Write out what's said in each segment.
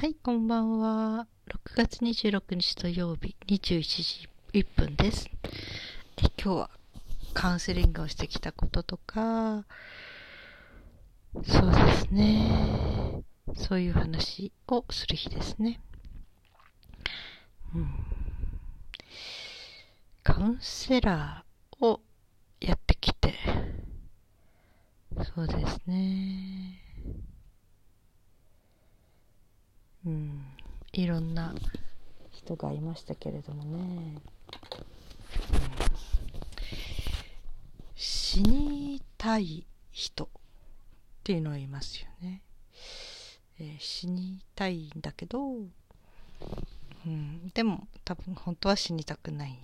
はい、こんばんは。6月26日土曜日21時1分です。で今日はカウンセリングをしてきたこととか、そうですね。そういう話をする日ですね。うん、カウンセラーをやってきて、そうですね。うん、いろんな。人がいましたけれどもね、うん、死にたい人っていうのはいますよね、えー、死にたいんだけど、うん、でも多分本当は死にたくない、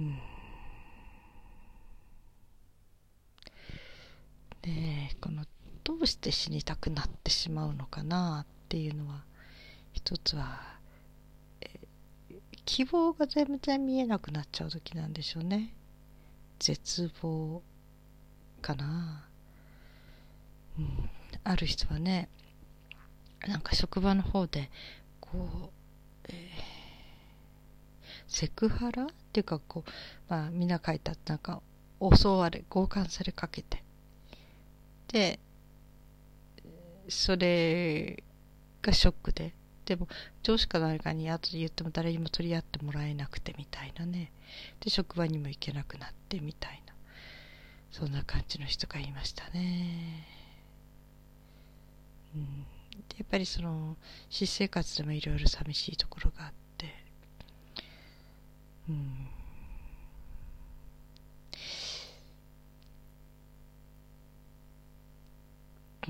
うん、でこのどうして死にたくなってしまうのかなっていうのは一つは、希望が全然見えなくなっちゃう時なんでしょうね。絶望かな、うん、ある人はねなんか職場の方でこう、えー、セクハラっていうかこうまあみんな書いたなんか襲われ強姦されかけて。でそれがショックで。でも上司か誰かに後で言っても誰にも取り合ってもらえなくてみたいなね。で職場にも行けなくなってみたいな。そんな感じの人がいましたね、うん、でやっぱりその私生活でもいろいろ寂しいところがあって。うん。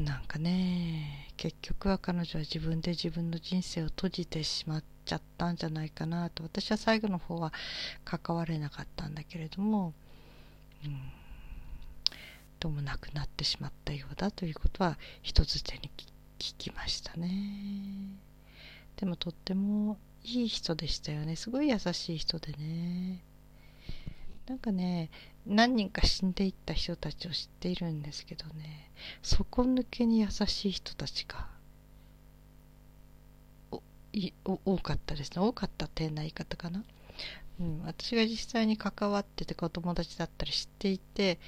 なんかね。結局は彼女は自分で自分の人生を閉じてしまっちゃったんじゃないかなと私は最後の方は関われなかったんだけれども、うん、どうもなくなってしまったようだということは人づてに聞きましたね。でもとってもいい人でしたよね。すごい優しい人でね。なんかね何人か死んでいった人たちを知っているんですけどね底抜けに優しい人たちが多かったですね。多かったってな言い方かな、うん、私が実際に関わっててお友達だったり知っていて、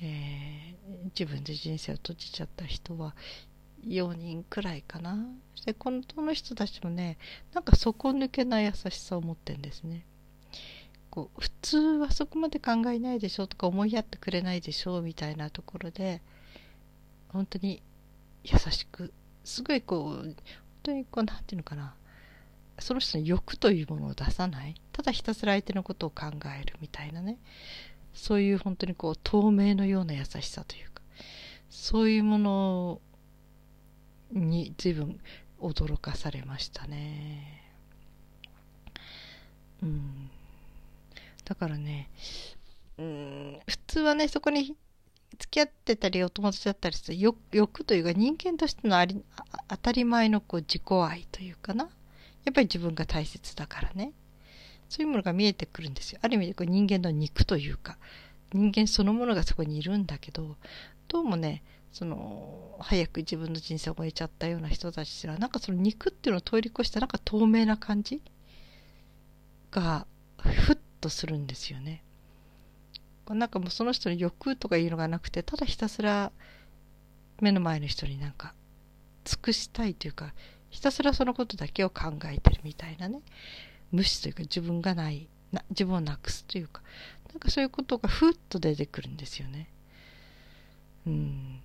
えー、自分で人生を閉じちゃった人は4人くらいかな。でこの人たちもねなんか底抜けな優しさを持ってるんですね。こう普通はそこまで考えないでしょとか思いやってくれないでしょみたいなところで本当に優しくすごいこう本当にこう何て言うのかなその人の欲というものを出さないただひたすら相手のことを考えるみたいなねそういう本当にこう透明のような優しさというかそういうものに随分驚かされましたね。うん。だからね、うん、普通はね、そこに付き合ってたりお友達だったりする欲欲というか人間としてのあり当たり前のこう自己愛というかな。やっぱり自分が大切だからね。そういうものが見えてくるんですよ。ある意味でこう人間の肉というか、人間そのものがそこにいるんだけど、どうもね、その早く自分の人生を終えちゃったような人たちはなんかその肉っていうのを通り越したなんか透明な感じがとするんですよね。なんかもうその人の欲とかいうのがなくてただひたすら目の前の人になんか尽くしたいというかひたすらそのことだけを考えてるみたいなね無視というか自分がないな自分をなくすというかなんかそういうことがふっと出てくるんですよね。うん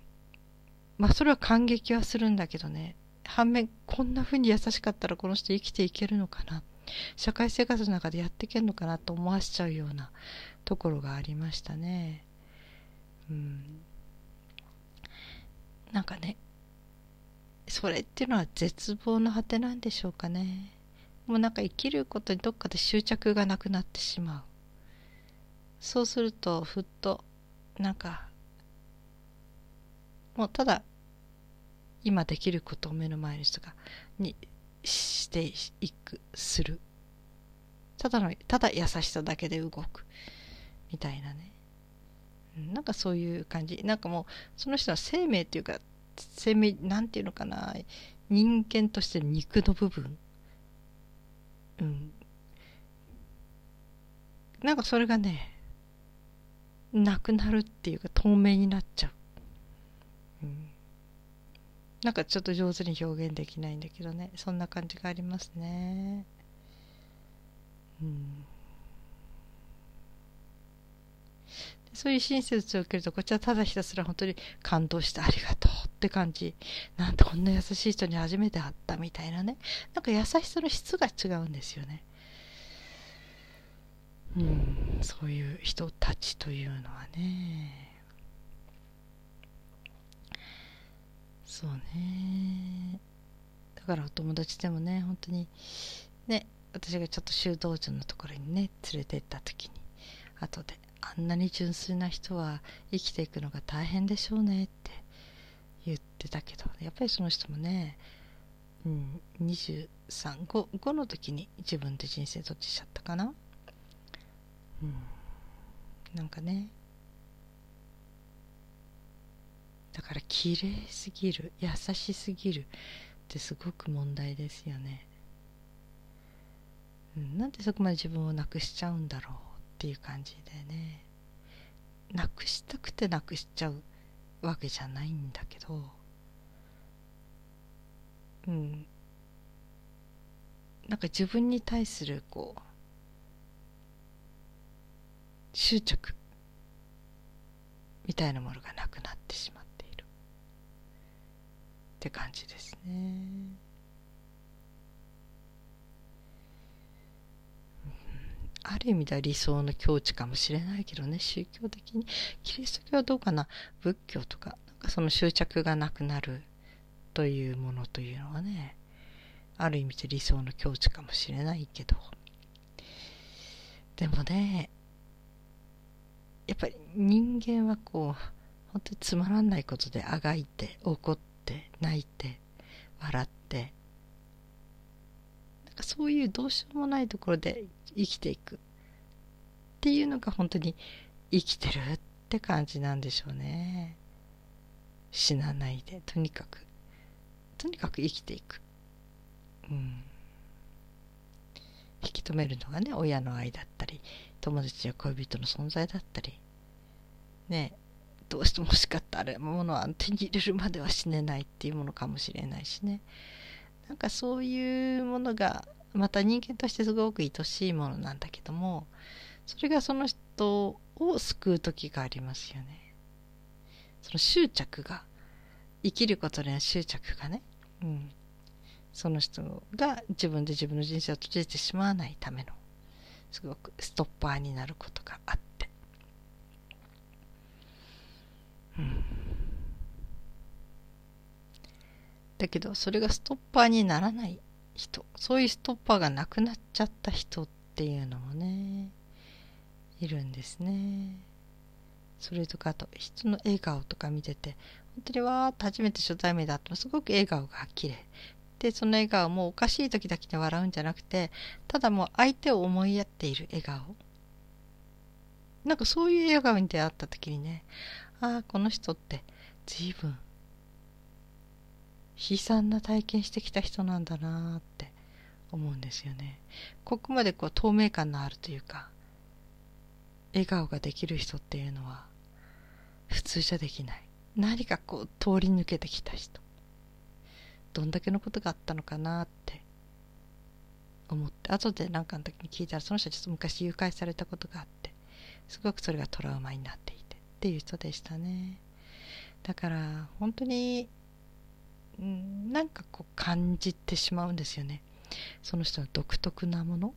まあそれは感激はするんだけどね反面こんな風に優しかったらこの人生きていけるのかなって社会生活の中でやっていけるのかなと思わしちゃうようなところがありましたね。うん、なんかねそれっていうのは絶望の果てなんでしょうかね。もうなんか生きることにどっかで執着がなくなってしまう。そうするとふっとなんかもうただ今できることを目の前の人がにしていくする。ただのただ優しさだけで動くみたいなね。なんかそういう感じ。なんかもうその人の生命っていうか生命なんていうのかな。人間として肉の部分。うん。なんかそれがねなくなるっていうか透明になっちゃう、うん、なんかちょっと上手に表現できないんだけどねそんな感じがありますねうんそういう親切を受けると、こっちはただひたすら本当に感動してありがとうって感じ。なんてこんな優しい人に初めて会ったみたいなね。なんか優しさの質が違うんですよね。うん、そういう人たちというのはね。そうね。だからお友達でもね、本当に、ね、私がちょっと修道場のところにね、連れて行った時に、後で、あんなに純粋な人は生きていくのが大変でしょうねって言ってたけどやっぱりその人もね、うん、235の時に自分で人生どっちしちゃったかな、うん、なんかねだから綺麗すぎる優しすぎるってすごく問題ですよね、うん、なんでそこまで自分をなくしちゃうんだろうっていう感じでね。なくしたくてなくしちゃうわけじゃないんだけど。うん。なんか自分に対するこう執着みたいなものがなくなってしまっているって感じですね。ある意味では理想の境地かもしれないけどね。宗教的に。キリスト教はどうかな？仏教とか。なんかその執着がなくなる。というものというのはね。ある意味で理想の境地かもしれないけど。でもねやっぱり人間はこう本当につまらないことであがいて怒っって泣いて笑って。なんかそういうどうしようもないところで生きていくっていうのが本当に生きてるって感じなんでしょうね。死なないでとにかく。とにかく生きていく。うん。引き止めるのがね親の愛だったり友達や恋人の存在だったり。ね。どうしても欲しかったあれものは手に入れるまでは死ねないっていうものかもしれないしね。なんかそういうものがまた人間としてすごく愛しいものなんだけどもそれがその人を救う時がありますよね。その執着が生きることには執着がね、うん、その人が自分で自分の人生を閉じてしまわないためのすごくストッパーになることがあって、だけどそれがストッパーにならない人そういうストッパーがなくなっちゃった人っていうのもねいるんですね。それとかあと人の笑顔とか見てて本当にわーっと初めて初対面だとすごく笑顔が綺麗。でその笑顔もおかしい時だけで笑うんじゃなくてただもう相手を思いやっている笑顔。なんかそういう笑顔に出会った時にねああこの人って随分悲惨な体験してきた人なんだなって思うんですよね。ここまでこう透明感のあるというか笑顔ができる人っていうのは普通じゃできない。何かこう通り抜けてきた人。どんだけのことがあったのかなって。思って。後で何かの時に聞いたらその人はちょっと昔誘拐されたことがあってすごくそれがトラウマになっていて。っていう人でしたね。だから本当にうん、なんかこう感じてしまうんですよね。その人の独特なもの。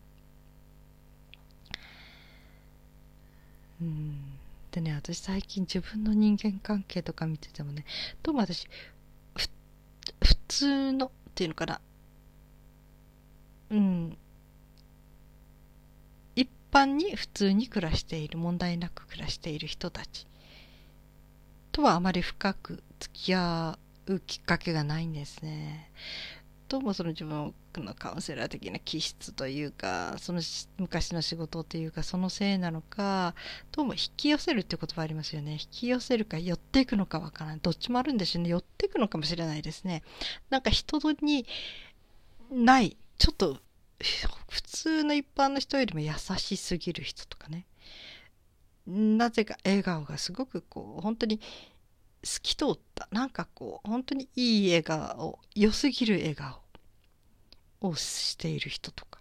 うん。でね私最近自分の人間関係とか見ててもねどうも私普通のっていうのかな。うん。一般に普通に暮らしている問題なく暮らしている人たち。とはあまり深く付き合うきっかけがないんですね。どうもその自分のカウンセラー的な気質というかその昔の仕事というかそのせいなのかどうも引き寄せるって言葉ありますよね。引き寄せるか寄っていくのかわからない。どっちもあるんですよね。寄っていくのかもしれないですね。なんか人にないちょっと普通の一般の人よりも優しすぎる人とかね。なぜか笑顔がすごくこう本当に透き通ったなんかこう本当にいい笑顔良すぎる笑顔をしている人とか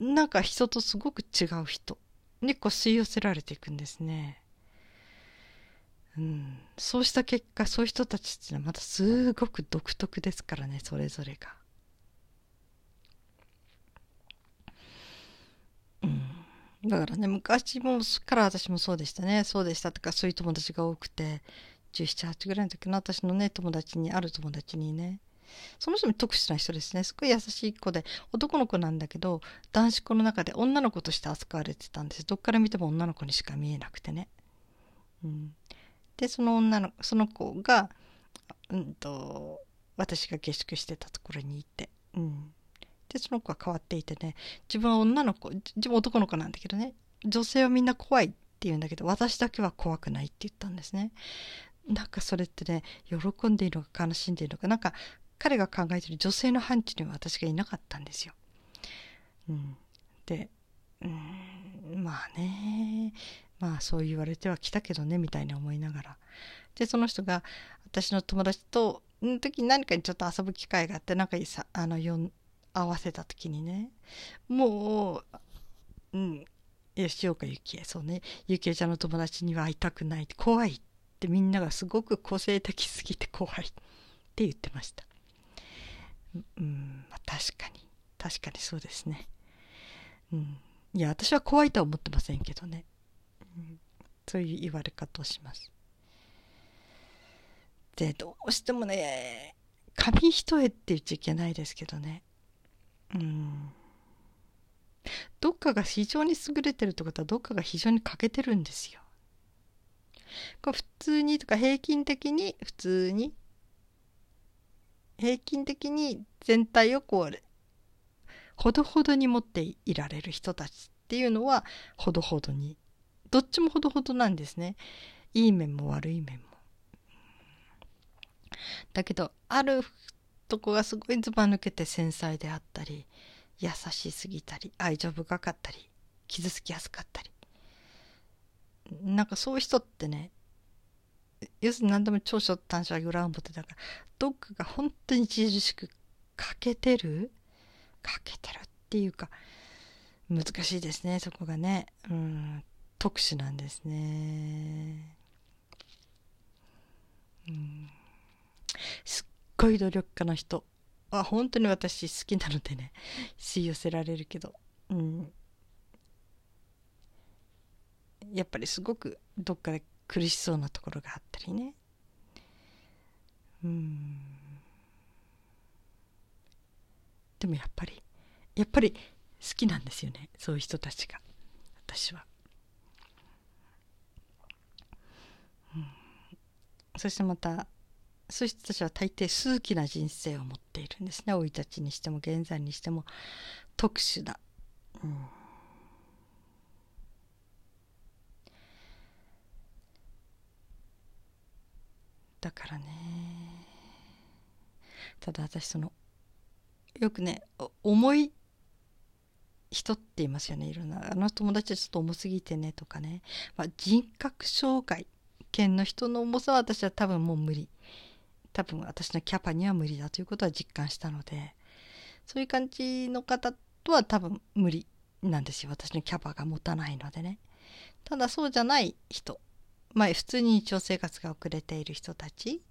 なんか人とすごく違う人にこう吸い寄せられていくんですね。うん、そうした結果そういう人たちっていうのはまたすごく独特ですからねそれぞれが。うんだからね昔もから私もそうでしたね。そうでしたとかそういう友達が多くて1718ぐらいの時の私のね友達にある友達にね。その人も特殊な人ですね。すごい優しい子で男の子なんだけど男子校の中で女の子として扱われてたんです。どっから見ても女の子にしか見えなくてね、うん、でその女のその子が、うんと、私が下宿してたところにいて、うん、でその子は変わっていてね自分は女の子自分男の子なんだけどね女性はみんな怖いって言うんだけど私だけは怖くないって言ったんですね。なんかそれってね喜んでいるのか悲しんでいるのかなんか彼が考えてる女性の範疇には私がいなかったんですよ、うん、でうんまあねまあそう言われてはきたけどねみたいに思いながら。でその人が私の友達との時に何かにちょっと遊ぶ機会があってなんかさあの合わせた時にね。もううん。吉岡由紀恵。そうね。由紀恵ちゃんの友達には会いたくない。怖いってみんながすごく個性的すぎて怖い。って言ってました。うん、まあ、確かに。確かにそうですね。うん。いや私は怖いとは思ってませんけどね、うん、そういう言われ方をします。でどうしてもね紙一重って言っちゃいけないですけどね。うん。どっかが非常に優れてるってことはどっかが非常に欠けてるんですよ。これ普通にとか平均的に普通に平均的に全体をこうほどほどに持っていられる人たちっていうのはほどほどにどっちもほどほどなんですね。いい面も悪い面も。だけどあるとこがすごいずば抜けて繊細であったり優しすぎたり愛情深かったり傷つきやすかったり。なんかそういう人ってね要するに何でも長所短所は裏表だからどっかが本当に著しく欠けてる欠けてるっていうか難しいですねそこがね。うん特殊なんですね。うん。すごい努力家の人。は本当に私好きなのでね。吸い寄せられるけど。うん。やっぱりすごくどっかで苦しそうなところがあったりね。うん。でもやっぱりやっぱり好きなんですよね。そういう人たちが。私は、うん、そしてまたそういう人たちは大抵数奇な人生を持っているんですね。生い立ちにしても現在にしても特殊な、うん、だからね。ただ私そのよくね重い人って言いますよね。いろんなあの友達はちょっと重すぎてねとかね、まあ、人格障害県の人の重さは私は多分もう無理。多分私のキャパには無理だということは実感したのでそういう感じの方とは多分無理なんですよ。私のキャパが持たないのでね。ただそうじゃない人。まあ普通に日常生活が遅れている人たち、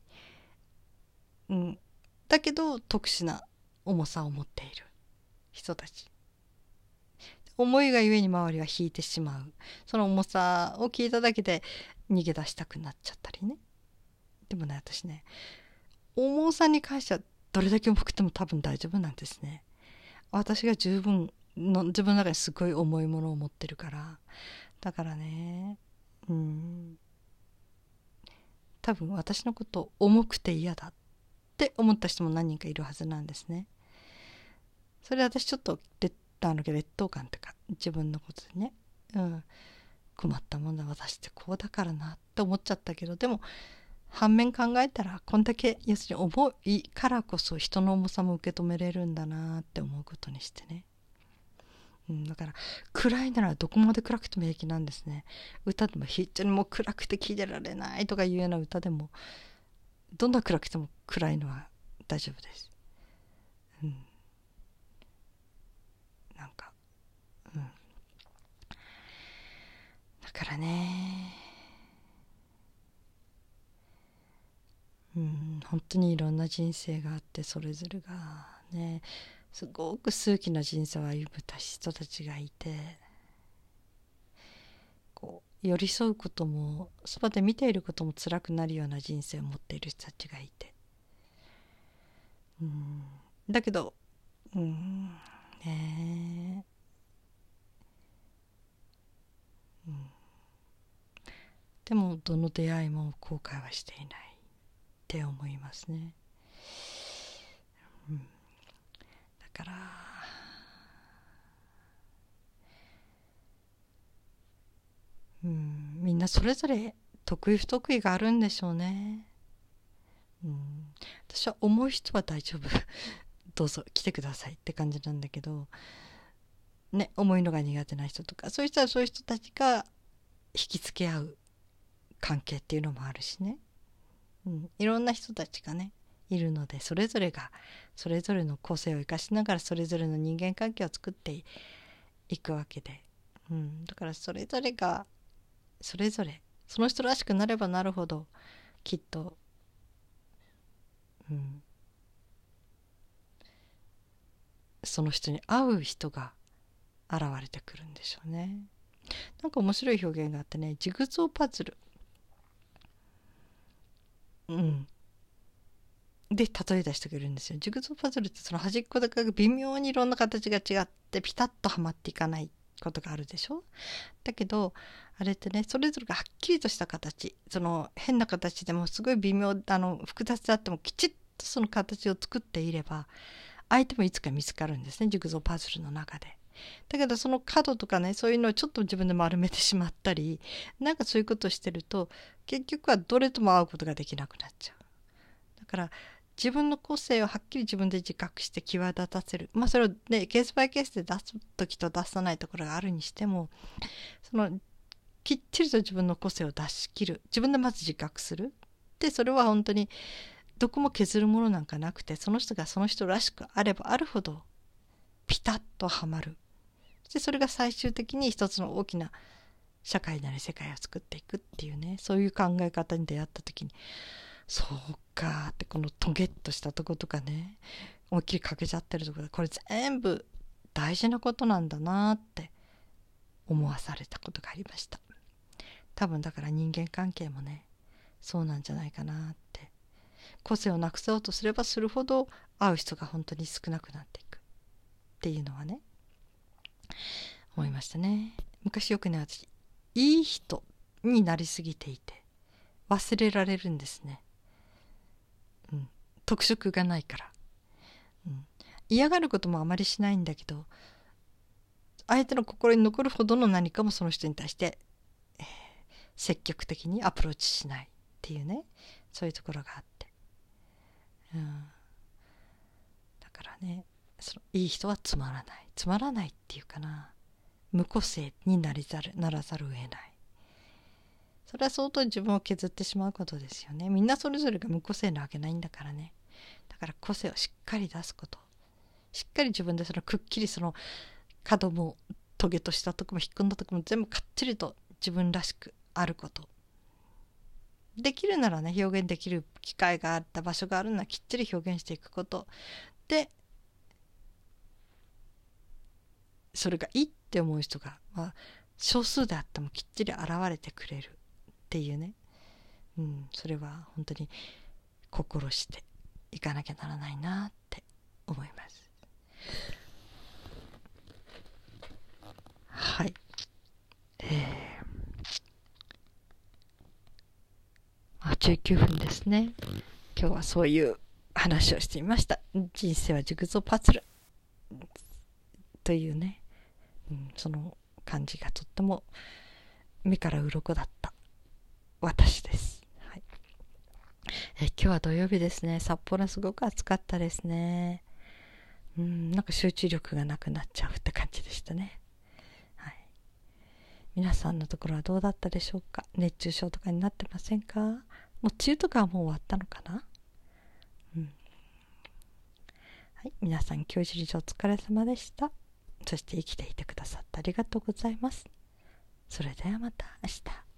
うん、だけど特殊な重さを持っている。人たち。思いがゆえに周りは引いてしまう。その重さを聞いただけで逃げ出したくなっちゃったりね。でもね私ね重さに関してはどれだけ重くても多分大丈夫なんですね。私が十分の自分の中にすごい重いものを持ってるから。だからね。うん。多分私のこと重くて嫌だって思った人も何人かいるはずなんですね。それ私ちょっと劣あの劣等感とか自分のことでね、うん、困ったもんだ私ってこうだからなって思っちゃったけどでも反面考えたらこんだけ要するに重いからこそ人の重さも受け止めれるんだなって思うことにしてね、うん、だから暗いならどこまで暗くても平気なんですね。歌でも非常にもう暗くて聴いてられないとかいうような歌でもどんな暗くても暗いのは大丈夫です、うん、なんかうん。だからねうん本当にいろんな人生があってそれぞれがねすごく数奇な人生を歩む人たちがいてこう寄り添うこともそばで見ていることも辛くなるような人生を持っている人たちがいて。うん。だけどうん。ねうん。でもどの出会いも後悔はしていない。って思いますね。うん、だからうんみんなそれぞれ得意不得意があるんでしょうね。うん、私は重い人は大丈夫 どうぞ来てくださいって感じなんだけどね重いのが苦手な人とかそういう人はそういう人たちが引きつけ合う関係っていうのもあるしね。うん、いろんな人たちがねいるのでそれぞれがそれぞれの個性を生かしながらそれぞれの人間関係を作っていくわけで、うん、だからそれぞれがそれぞれその人らしくなればなるほどきっと、うん、その人に合う人が現れてくるんでしょうね。なんか面白い表現があってねジグゾーパズル。うん。で例え出してくれるんですよ。ジグゾーパズルってその端っこだけ微妙にいろんな形が違ってピタッとはまっていかないことがあるでしょ？だけどあれってねそれぞれがはっきりとした形。その変な形でもすごい微妙あの複雑であってもきちっとその形を作っていれば相手もいつか見つかるんですね。ジグゾーパズルの中で。だけどその角とかねそういうのをちょっと自分で丸めてしまったりなんかそういうことをしてると結局はどれとも会うことができなくなっちゃう。だから自分の個性をはっきり自分で自覚して際立たせる。まあそれをねケースバイケースで出す時と出さないところがあるにしてもそのきっちりと自分の個性を出し切る。自分でまず自覚する。でそれは本当にどこも削るものなんかなくてその人がその人らしくあればあるほどピタッとはまる。でそれが最終的に一つの大きな社会なり世界を作っていくっていうねそういう考え方に出会った時にそうかってこのトゲッとしたとことかね思いっきり欠けちゃってるとこでこれ全部大事なことなんだなって思わされたことがありました。多分だから人間関係もねそうなんじゃないかなって個性をなくそうとすればするほど会う人が本当に少なくなっていくっていうのはね思いましたね。昔よくね私いい人になりすぎていて忘れられるんですね、うん、特色がないから、うん、嫌がることもあまりしないんだけど相手の心に残るほどの何かもその人に対して、えー、積極的にアプローチしないっていうね。そういうところがあって、うん、だからねそのいい人はつまらない。つまらないっていうかな。無個性になりざるならざるを得ない。それは相当自分を削ってしまうことですよね。みんなそれぞれが無個性なわけないんだからね。だから個性をしっかり出すこと。しっかり自分でそのくっきりその角もトゲとしたとこも引っ込んだとこも全部かっちりと自分らしくあること。できるならね表現できる機会があった場所があるならきっちり表現していくこと。でそれがいいって思う人が、まあ、少数であってもきっちり現れてくれるっていうね、うん、それは本当に心していかなきゃならないなって思います。はい。えー、あ、19分ですね。今日はそういう話をしていました人生はジグゾーパズルというね、うん、その感じがとっても目から鱗だった。私です、はい、え今日は土曜日ですね。札幌すごく暑かったですね。うんなんか集中力がなくなっちゃうって感じでしたね。はい。皆さんのところはどうだったでしょうか？熱中症とかになってませんか？もう梅雨とかはもう終わったのかな？うん。はい、皆さん今日一日お疲れ様でした。そして生きていてくださってありがとうございます。それではまた明日。